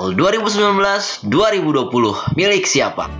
UCL 2019-2020 milik siapa?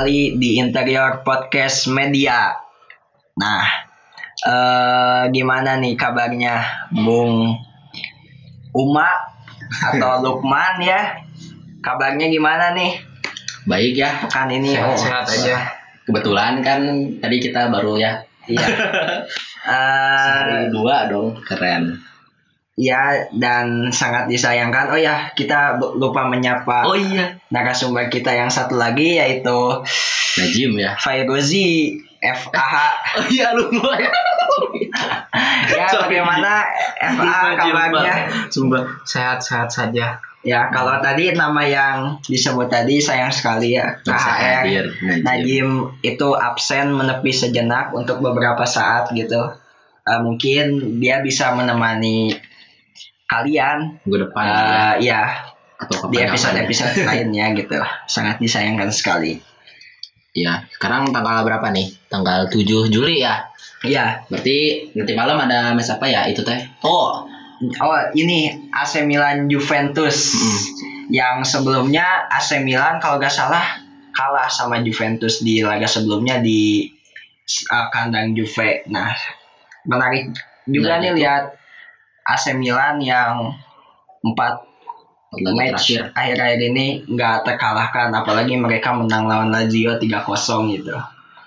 Kembali di Interior Podcast Media. Nah, eh, gimana nih kabarnya, Bung Uma atau Lukman ya? Kabarnya gimana nih Baik ya, pekan ini? Oh, Sehat-sehat aja. kebetulan kan tadi kita baru ya Iya. Eh, hari dua dong, keren. Ya dan sangat disayangkan. Oh ya, kita lupa menyapa Oh iya, narasumber kita yang satu lagi yaitu Najim ya. Fairuzi FAH. Oh iya lupa ya. Ya, bagaimana FA kabarnya? Sumpah. Sehat-sehat saja. Ya, kalau tadi nama yang disebut tadi sayang sekali ya. KHR hadir, Najim. Najim itu absen menepi sejenak untuk beberapa saat gitu. Eh, mungkin dia bisa menemani kalian Minggu depan ya. eh, ya atau di ya. episode-episode lainnya gitu. Sangat disayangkan sekali. Ya, sekarang tanggal berapa nih? Tanggal 7 Juli ya. Iya. Berarti nanti malam ada mes apa ya itu teh? Oh, Oh, ini AC Milan Juventus. Mm. Yang sebelumnya AC Milan kalau nggak salah kalah sama Juventus di laga sebelumnya di uh, kandang Juve. Nah, menarik juga Nah, nih lihat AC Milan yang empat match akhir-akhir ini nggak terkalahkan apalagi mereka menang lawan Lazio 3-0 gitu.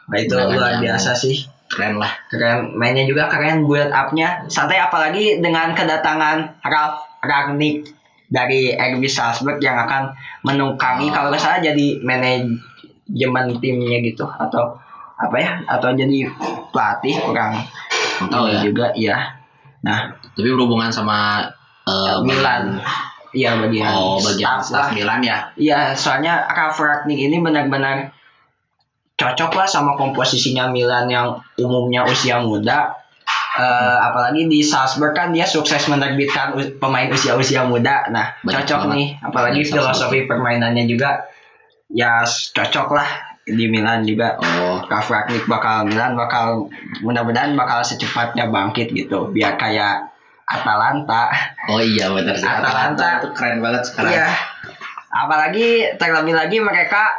Nah, itu luar yang- biasa sih Keren lah. keren mainnya juga keren build up-nya santai apalagi dengan kedatangan Ralf Ragnik dari RB Salzburg yang akan menungkangi Oh. kalau nggak salah jadi manajemen timnya gitu atau apa ya atau jadi pelatih kurang tahu ya. juga ya nah Tapi berhubungan sama eh, Milan iya bagian Oh, bagian staff lah. staff Milan ya. Iya, soalnya Ralf Ragnik ini benar-benar cocok lah sama komposisinya Milan yang umumnya usia muda. Eh, apalagi di Salzburg kan dia sukses menerbitkan pemain usia-usia muda. Nah, Banyak cocok banget. nih. Apalagi Banyak filosofi permainannya juga ya cocok lah di Milan juga. Oh, Ralf Ragnik bakal Milan bakal mudah-mudahan bakal secepatnya bangkit gitu. Biar kayak Atalanta. oh iya benar sih. Atalanta. itu keren banget sekarang. Iya. Apalagi terlebih lagi mereka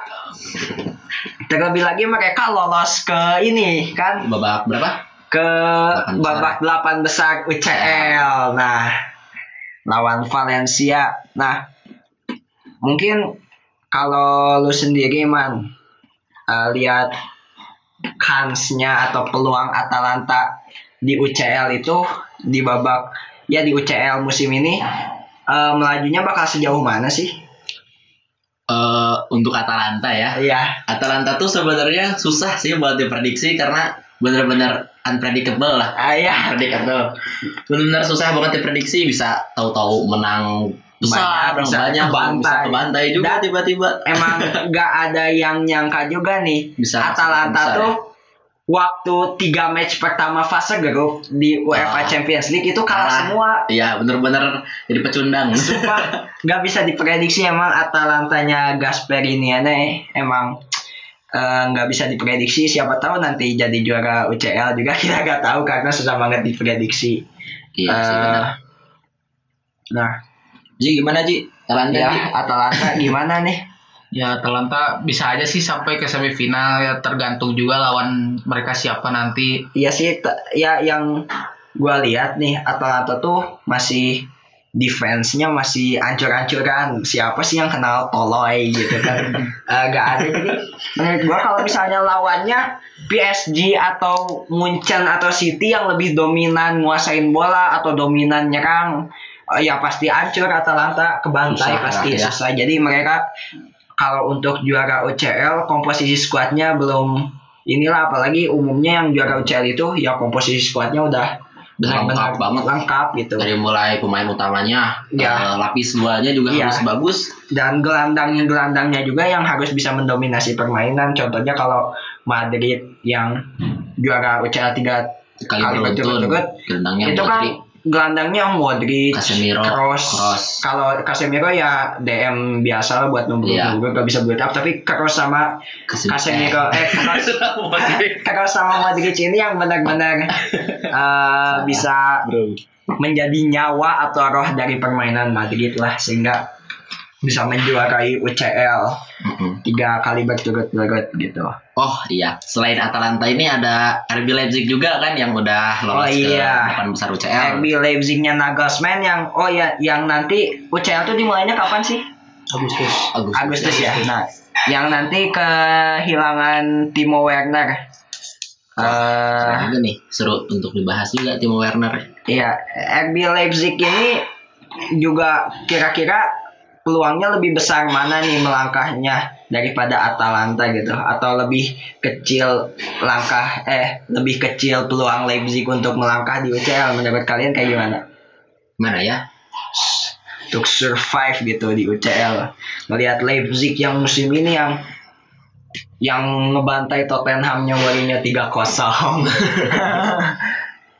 terlebih lagi mereka lolos ke ini kan Babak berapa? ke Delapan babak delapan besar UCL. Nah, lawan Valencia. Nah, mungkin kalau lu sendiri man eh, lihat kansnya atau peluang Atalanta di UCL itu di babak ya di UCL musim ini eh, melajunya bakal sejauh mana sih? Eh, untuk Atalanta ya. Iya. Atalanta tuh sebenarnya susah sih buat diprediksi karena benar-benar unpredictable lah. Ah, iya. Unpredictable. Benar-benar susah banget diprediksi bisa tahu-tahu menang Banyak, bisa banyak kebantai. bisa kebantai juga tiba-tiba. Emang nggak ada yang nyangka juga nih Bisa Atalanta besar tuh waktu tiga match pertama fase grup di UEFA Ah. Champions League itu kalah Kalah. semua. Iya, benar-benar jadi pecundang. Sumpah nggak bisa diprediksi emang Atalantanya Gasperini aneh emang eh, nggak bisa diprediksi siapa tahu nanti jadi juara UCL juga kita nggak tahu karena susah banget diprediksi. Iya benar. nah Ji gimana Ji? Atalanta ya? Atalanta gimana nih? Ya Atalanta bisa aja sih sampai ke semifinal ya tergantung juga lawan mereka siapa nanti. Iya sih, ya yang gua lihat nih Atalanta tuh masih defense-nya masih ancur-ancuran. Siapa sih yang kenal Toloy gitu kan? Eh, gak ada. Jadi menurut gua kalau misalnya lawannya PSG atau Munchen atau City yang lebih dominan nguasain bola atau dominan nyerang, eh, ya pasti hancur Atalanta kebantai Susah pasti ya. susah. Jadi mereka kalau untuk juara UCL komposisi skuadnya belum inilah apalagi umumnya yang juara UCL itu ya komposisi skuadnya udah benar-benar Lengkap banget. lengkap gitu dari mulai pemain utamanya Ya. eh, lapis duanya juga Iya. harus bagus dan gelandangnya gelandangnya juga yang harus bisa mendominasi permainan contohnya kalau Madrid yang juara UCL tiga kali Kali berturut-turut. itu kan Modric, gelandangnya Modric, Casemiro, Kroos. Kroos. Kalau Casemiro ya DM biasa lah buat nunggu Iya. nunggu gak bisa build up tapi Kroos sama Casemiro eh Kroos Kroos sama Modric ini yang benar-benar eh, bisa menjadi nyawa atau roh dari permainan Madrid lah sehingga bisa menjuarai UCL Mm-mm. tiga kali berturut-turut gitu. Oh iya, selain Atalanta ini ada RB Leipzig juga kan yang udah lolos Oh, iya. ke delapan besar UCL. RB Leipzignya Nagelsmann yang oh ya yang nanti UCL tuh dimulainya kapan sih? Agustus Agustus. Agustus ya. Nah, yang nanti kehilangan Timo Werner. Eh, juga nih seru untuk dibahas juga Timo Werner. Iya, RB Leipzig ini juga kira-kira peluangnya lebih besar mana nih melangkahnya daripada Atalanta gitu atau lebih kecil langkah eh lebih kecil peluang Leipzig untuk melangkah di UCL menurut kalian kayak gimana? Mana ya? Untuk survive gitu di UCL. Melihat Leipzig yang musim ini yang yang ngebantai Tottenhamnya Mourinho 3-0.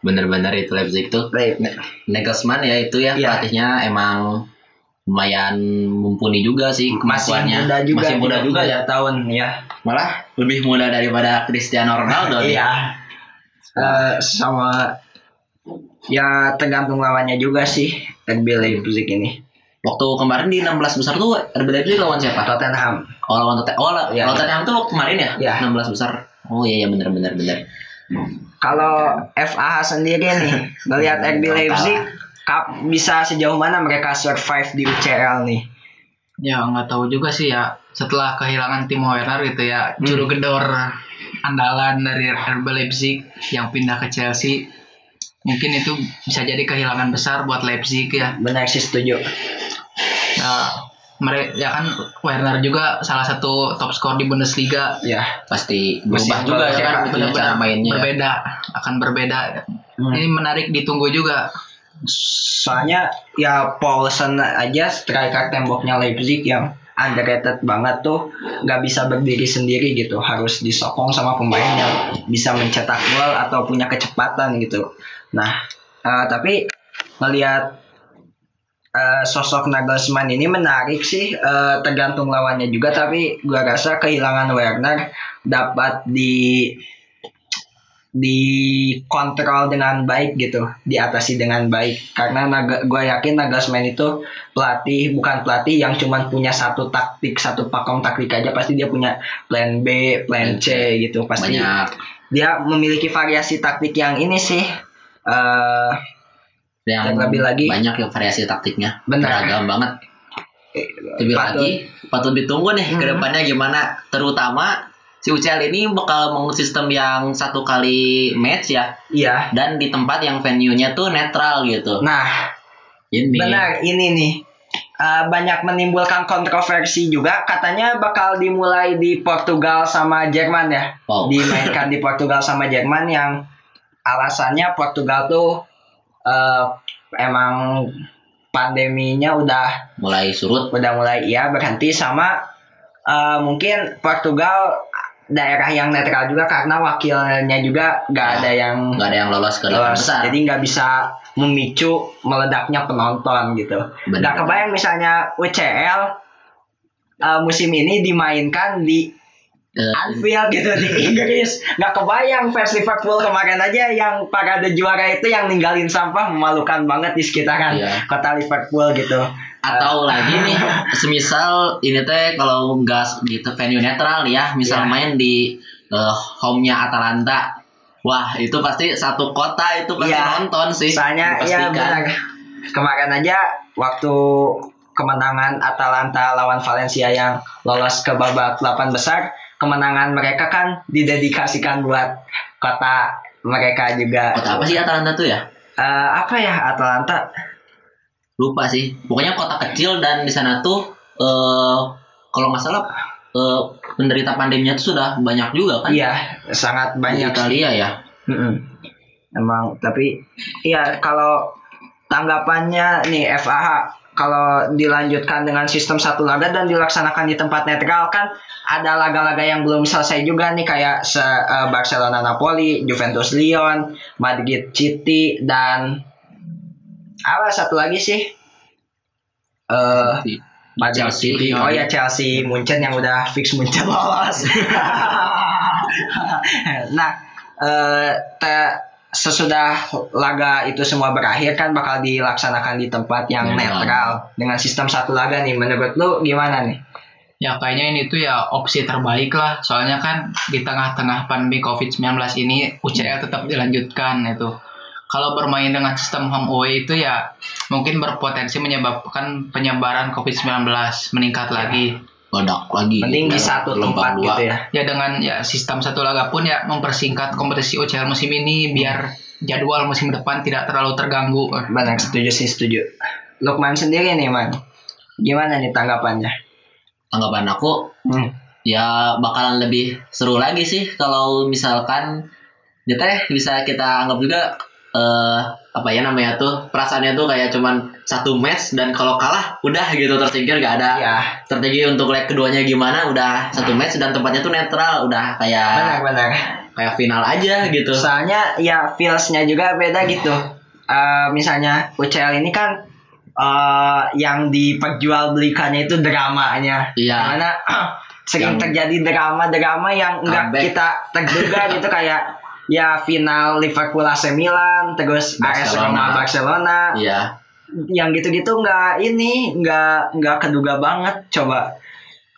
Bener-bener itu Leipzig tuh. Leip- Nagelsmann ya itu ya Iya. pelatihnya emang lumayan mumpuni juga sih masih kemampuannya. muda juga Masih muda juga ya. tahun ya. Malah lebih muda daripada Cristiano Ronaldo. Iya. Eh, sama ya tergantung lawannya juga sih RB Leipzig ini. Waktu kemarin di 16 besar tuh RB Leipzig lawan siapa? Tottenham. Oh lawan Tottenham. Oh Iya. lawan Tottenham tuh waktu kemarin ya? Iya. 16 besar. Oh iya iya bener bener bener. Kalau FAH sendiri nih melihat RB Leipzig bisa sejauh mana mereka survive di UCL nih? ya nggak tahu juga sih ya setelah kehilangan Timo Werner gitu ya Hmm. juru gedor andalan dari RB Leipzig yang pindah ke Chelsea mungkin itu bisa jadi kehilangan besar buat Leipzig ya Benar sih setuju. ya mereka ya kan Werner juga salah satu top skor di Bundesliga Ya. Pasti berubah juga ya kan cara mainnya. berbeda akan berbeda Hmm. ini menarik ditunggu juga Soalnya ya Paulsen aja striker temboknya Leipzig yang underrated banget tuh. Nggak bisa berdiri sendiri gitu. Harus disokong sama pemain yang bisa mencetak gol atau punya kecepatan gitu. Nah eh, tapi melihat eh, sosok Nagelsmann ini menarik sih. Eh, tergantung lawannya juga. Tapi gua rasa kehilangan Werner dapat di dikontrol dengan baik gitu, diatasi dengan baik. Karena naga, gue yakin Nagelsmann itu pelatih bukan pelatih yang cuma punya satu taktik, satu pakem taktik aja. Pasti dia punya plan B, plan C gitu. Pasti Banyak dia memiliki variasi taktik yang ini sih. eh yang lebih lagi- banyak ya variasi taktiknya. Benar. Beragam banget. Lebih patut- lagi patut ditunggu nih ke Mhm. depannya gimana. Terutama si UCL ini bakal mau sistem yang satu kali match ya Iya. dan di tempat yang venue-nya tuh netral gitu. Nah, Ini Benar, ini nih. Uh, banyak menimbulkan kontroversi juga. Katanya bakal dimulai di Portugal sama Jerman ya. Wow. Dimainkan di Portugal sama Jerman yang alasannya Portugal tuh uh, emang pandeminya udah mulai surut. udah mulai ya berhenti sama uh, mungkin Portugal daerah yang netral juga karena wakilnya juga nggak Ya, ada yang nggak ada yang lolos ke delapan lolos. besar. jadi nggak bisa memicu meledaknya penonton gitu. Nggak kebayang misalnya UCL uh, musim ini dimainkan di Eh, Anfield gitu di Inggris. Nggak kebayang fans Liverpool kemarin aja yang parade juara itu yang ninggalin sampah memalukan banget di sekitaran Iya. kota Liverpool gitu. atau lagi nih semisal ini teh kalau nggak gitu venue netral nih ya misal Ya. main di eh, home-nya Atalanta wah itu pasti satu kota itu pasti Iya. nonton sih Soalnya ya benar. Kemarin aja waktu kemenangan Atalanta lawan Valencia yang lolos ke babak 8 besar, kemenangan mereka kan didedikasikan buat kota mereka juga. Kota apa sih Atalanta tuh ya? Eh, apa ya Atalanta? Lupa sih. Pokoknya kota kecil dan di sana tuh eh kalau nggak salah eh, penderita pandeminya tuh sudah banyak juga kan? Iya, sangat Di banyak. Italia ya. Mm-mm. Emang tapi iya kalau tanggapannya nih FAH kalau dilanjutkan dengan sistem satu laga dan dilaksanakan di tempat netral kan ada laga-laga yang belum selesai juga nih kayak se- eh, Barcelona Napoli, Juventus Lyon, Madrid City dan apa satu lagi sih? Eh Madrid Chelsea, City. Oh ya Chelsea Munchen yang udah fix Munchen lolos. nah, eh te- sesudah laga itu semua berakhir kan bakal dilaksanakan di tempat yang Netral. netral dengan sistem satu laga nih. Menurut lu gimana nih? Ya kayaknya ini tuh ya opsi terbaik lah. Soalnya kan di tengah-tengah pandemi COVID-19 ini UCL tetap dilanjutkan itu. Kalau bermain dengan sistem home away itu ya mungkin berpotensi menyebabkan penyebaran COVID-19 meningkat lagi. Badak lagi. Mending di satu tempat dua. gitu ya. Ya dengan ya sistem satu laga pun ya mempersingkat kompetisi UCL musim ini biar jadwal musim depan tidak terlalu terganggu. Benar, setuju sih setuju. Lukman sendiri nih, Man. Gimana nih tanggapannya? Anggapan aku Hmm. ya bakalan lebih seru lagi sih kalau misalkan ya teh bisa kita anggap juga eh apa ya namanya tuh perasaannya tuh kayak cuman satu match dan kalau kalah udah gitu tersingkir gak ada Ya, strategi untuk leg keduanya gimana udah satu match dan tempatnya tuh netral udah kayak benar-benar. kayak final aja gitu Soalnya ya feelsnya juga beda gitu. Eh, misalnya UCL ini kan eh yang diperjualbelikannya itu dramanya. Iya. Karena sering Yang- terjadi drama-drama yang enggak kita terduga gitu kayak ya final Liverpool AC Milan terus AS Roma Barcelona. Iya. Yang gitu-gitu nggak ini nggak nggak keduga banget coba.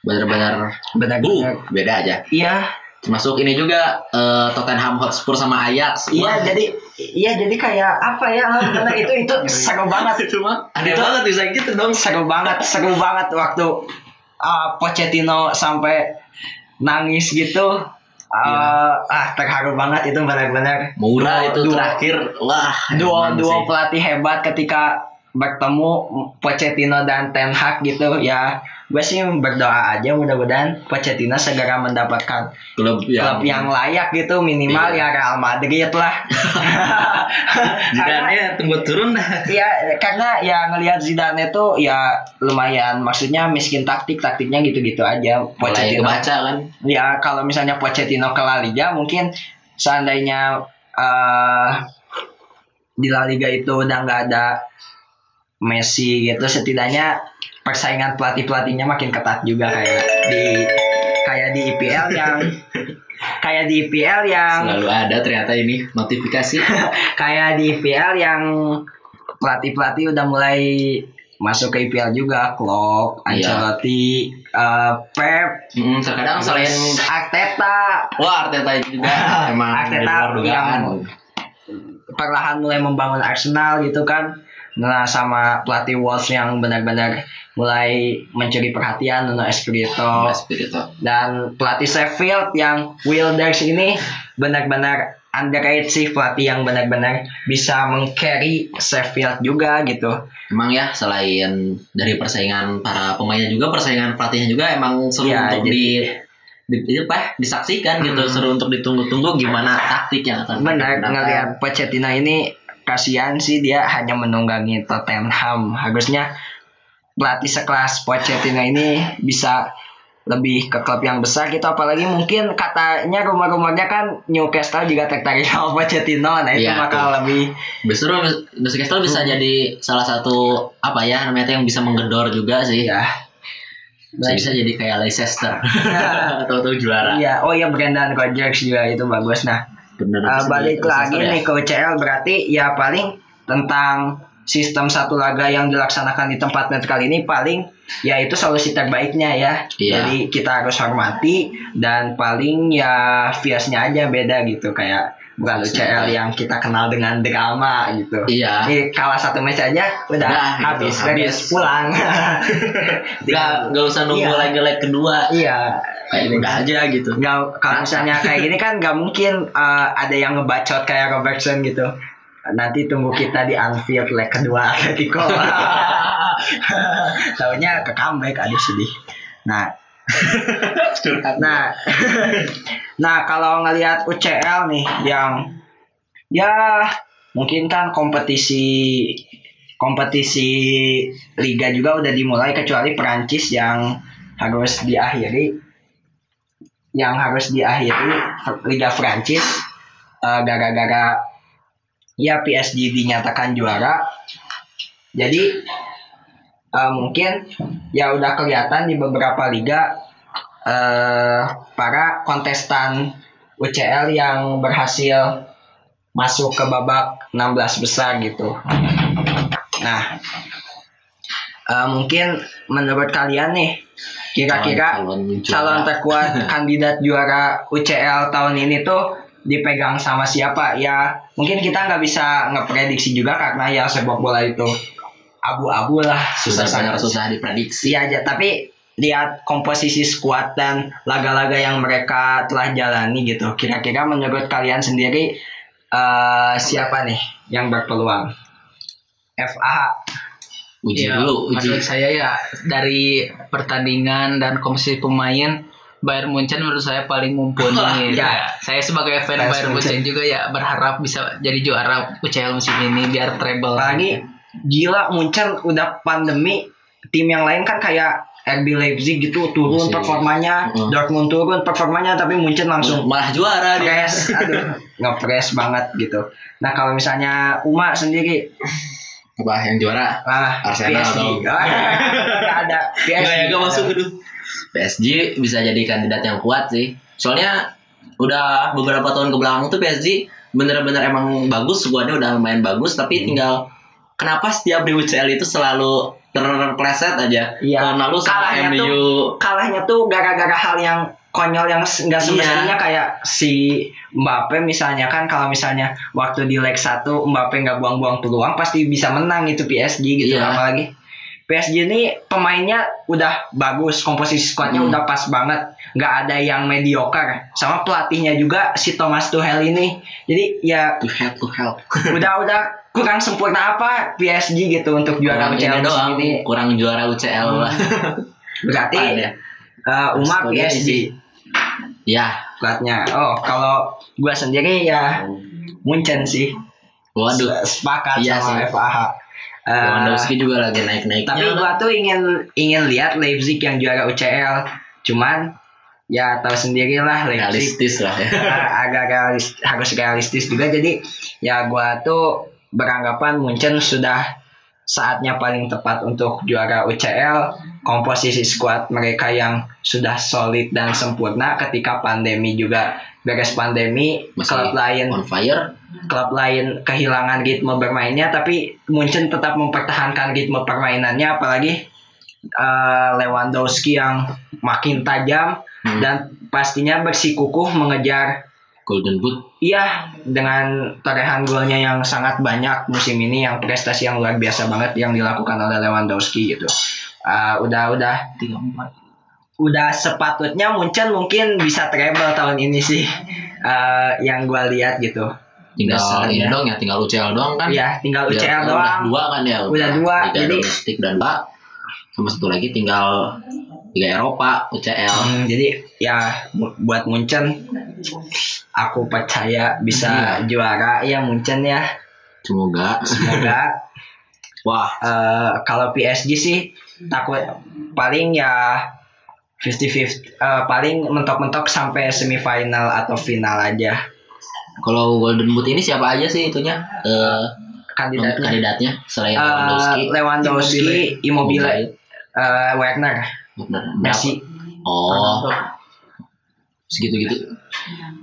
Bener-bener benar-benar uh, beda aja. Iya. Termasuk ini juga eh, Tottenham Hotspur sama Ajax. Iya jadi iya jadi kayak apa ya benar itu itu seru banget. Itu mah aneh Itu- banget bisa gitu dong. seru banget seru banget waktu uh, Pochettino sampai nangis gitu Uh, ah terharu banget itu benar-benar. Murah itu duo- terakhir. Wah dua dua sih. pelatih hebat ketika bertemu Pochettino dan Ten Hag gitu ya. Gue sih berdoa aja mudah-mudahan Pochettino segera mendapatkan klub yang, klub yang layak gitu minimal Iya. ya Real Madrid lah. Zidane tunggu turun. Dah ya karena ya ngelihat Zidane tuh ya lumayan maksudnya miskin taktik taktiknya gitu-gitu aja. Pochettino kebaca kan. Ya kalau misalnya Pochettino ke La Liga mungkin seandainya eh di La Liga itu udah nggak ada Messi gitu setidaknya persaingan pelatih pelatihnya makin ketat juga kayak di kayak di IPL yang kayak di IPL yang selalu ada ternyata ini notifikasi kayak di IPL yang pelatih pelatih udah mulai masuk ke IPL juga Klopp, Iya. Ancelotti, eh, Pep, Hmm, terkadang selain Arteta wah Arteta juga emang Arteta yang- perlahan mulai membangun Arsenal gitu kan. Nah sama pelatih Wolves yang benar-benar mulai mencuri perhatian Nuno Espirito Mas Spirito. dan pelatih Sheffield yang Wilders ini benar-benar underrated sih pelatih yang benar-benar bisa mengcarry Sheffield juga gitu. Emang ya selain dari persaingan para pemainnya juga persaingan pelatihnya juga emang seru Iya, untuk jadi- di, di apa disaksikan gitu Hmm. seru untuk ditunggu-tunggu gimana taktik yang akan Benar ngelihat Pochettino ini kasihan sih dia hanya menunggangi Tottenham. Harusnya pelatih sekelas Pochettino ini bisa lebih ke klub yang besar gitu apalagi mungkin katanya rumor-rumornya kan Newcastle juga tertarik sama Pochettino nah itu Iya, bakal lebih Justru Newcastle bisa Hmm. jadi salah satu apa ya namanya yang bisa menggedor juga sih. ya Bisa, bisa jadi kayak Leicester atau tuh juara. iya oh iya Brendan Rodgers juga itu bagus nah Bener. Uh, balik lagi ya. nih ke UCL berarti ya paling tentang sistem satu laga yang dilaksanakan di tempat netral ini paling ya itu solusi terbaiknya ya. Iya. Jadi kita harus hormati dan paling ya viasnya aja beda gitu kayak bukan UCL yang kita kenal dengan drama gitu. Iya. Ini kalah satu match aja udah Udah, habis, gitu, habis. pulang. Nggak nggak usah nunggu Iya. lagi leg kedua. iya. Kayak udah aja gitu. Nggak, kalau misalnya kayak gini kan nggak mungkin uh, ada yang ngebacot kayak Robertson gitu. Nanti tunggu kita di Anfield leg kedua Atletico. Tahunya ke comeback aduh sedih. Nah, nah, nah kalau ngelihat UCL nih yang ya mungkin kan kompetisi kompetisi liga juga udah dimulai kecuali Perancis yang harus diakhiri yang harus diakhiri Liga Prancis eh, gara-gara ya PSG dinyatakan juara. Jadi eh, mungkin ya udah kelihatan di beberapa liga eh, para kontestan UCL yang berhasil masuk ke babak 16 besar gitu. Nah, eh, mungkin menurut kalian nih kira-kira Calon terkuat kandidat juara UCL tahun ini tuh dipegang sama siapa ya mungkin kita nggak bisa ngeprediksi juga karena ya sepak bola itu abu-abu lah susah sangat sangat susah diprediksi. Iya aja tapi lihat komposisi skuad dan laga-laga yang mereka telah jalani gitu kira-kira menurut kalian sendiri eh, siapa nih yang berpeluang FAH Uji Iya, dulu, uji. Menurut saya ya dari pertandingan dan komposisi pemain Bayern Munchen menurut saya paling mumpuni. Ya. ya. Saya sebagai fan Fans Bayern Munchen. Munchen juga ya berharap bisa jadi juara UCL musim ini biar treble. apalagi gila Munchen udah pandemi tim yang lain kan kayak RB Leipzig gitu turun Masih. performanya Heeh. Dortmund turun performanya tapi Munchen langsung malah juara dia. press aduh ngepres banget gitu nah kalau misalnya Uma sendiri Apa yang juara? ah Arsenal PSG dong. ah, ada PSG ya, gak masuk aduh. PSG bisa jadi kandidat yang kuat sih. Soalnya udah beberapa tahun ke belakang tuh PSG bener-bener emang bagus, skuadnya udah lumayan bagus, tapi Hmm. tinggal kenapa setiap di UCL itu selalu terpleset aja. Iya. Tahun lalu sama Kalahnya MU kalahnya tuh gara-gara hal yang konyol yang nggak Iya. semestinya kayak si Mbappe misalnya kan kalau misalnya waktu di leg 1 Mbappe nggak buang-buang peluang pasti bisa menang itu PSG gitu Iya. apalagi PSG ini pemainnya udah bagus komposisi squadnya Hmm. udah pas banget nggak ada yang mediocre sama pelatihnya juga si Thomas Tuchel ini jadi ya to help to help. udah udah kurang sempurna apa PSG gitu untuk juara Kurang UCL ini doang, ini kurang juara UCL lah. berarti Apaan ya? eh, Uma Skuadnya PSG sih. Ya, platnya. Oh, kalau gua sendiri ya Munchen sih. waduh. Sepakat Iya sama sih. FAH. Eh, Lewandowski juga lagi naik-naiknya. tapi gua tuh ingin ingin lihat Leipzig yang juara UCL. Cuman ya tahu sendirilah Leipzig realistis lah ya. eh, agak realis, harus realistis juga. Jadi ya gua tuh beranggapan Munchen sudah saatnya paling tepat untuk juara UCL komposisi skuad mereka yang sudah solid dan sempurna ketika pandemi juga beres pandemi. Masih klub lain On fire. klub lain kehilangan ritme bermainnya tapi Munchen tetap mempertahankan ritme permainannya. Apalagi eh, Lewandowski yang makin tajam Hmm. dan pastinya bersikukuh mengejar Golden Boot. Iya, dengan torehan golnya yang sangat banyak musim ini yang prestasi yang luar biasa banget yang dilakukan oleh Lewandowski gitu. Ah, udah udah 34. udah sepatutnya Munchen mungkin bisa treble tahun ini sih. Ah, yang gua lihat gitu. Tinggal Dasarnya. ini dong ya, tinggal UCL doang kan. Iya, tinggal UCL udah doang. dua kan ya Udah dua, Liga jadi- domestik dan Mbak sama satu lagi tinggal Liga Eropa UCL Hmm, jadi ya bu- buat Munchen aku percaya bisa juara. Ya Munchen ya. semoga. Semoga. Wah. Eh, kalau PSG sih takut paling ya 50-50 eh, paling mentok-mentok sampai semifinal atau final aja. Kalau Golden Boot ini siapa aja sih itunya? Eh kandidatnya. kandidatnya selain Eh, Lewandowski. Lewandowski, Immobile, eh, Werner, Bener. Messi. oh segitu gitu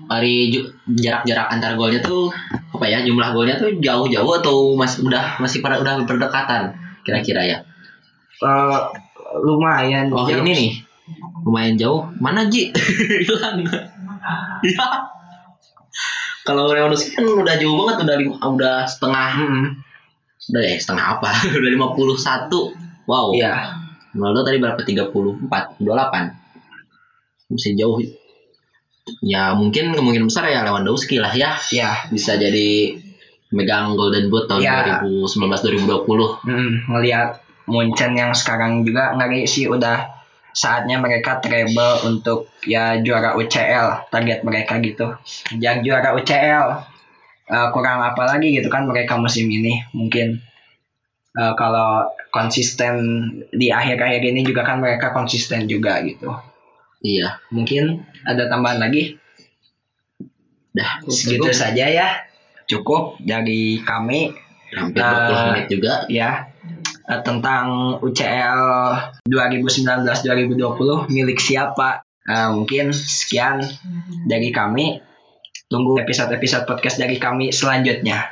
dari jarak-jarak antar golnya tuh apa ya jumlah golnya tuh jauh-jauh atau masih udah masih pada udah berdekatan kira-kira ya Eh, lumayan. Oh jauh. ini nih lumayan jauh. Mana Ji? Hilang. ya. kalau Lewandowski kan udah jauh banget udah lima, udah setengah Mm-mm. udah ya setengah apa udah 51 wow Iya. Ronaldo tadi berapa 34 28 masih jauh ya mungkin kemungkinan besar ya Lewandowski lah ya Ya. bisa jadi megang Golden Boot tahun Ya. 2019 2020 Mm, ngelihat Munchen yang sekarang juga ngeri sih udah saatnya mereka treble untuk ya juara UCL target mereka gitu. Yang juara UCL eh, kurang apa lagi gitu kan mereka musim ini mungkin eh, kalau konsisten di akhir-akhir ini juga kan mereka konsisten juga gitu. iya Mungkin ada tambahan lagi? Dah segitu cukup. saja ya. Cukup dari kami. Hampir 20 Eh, menit juga. ya. Eh, tentang UCL 2019-2020 milik siapa? Eh, mungkin sekian dari kami. Tunggu episode-episode podcast dari kami selanjutnya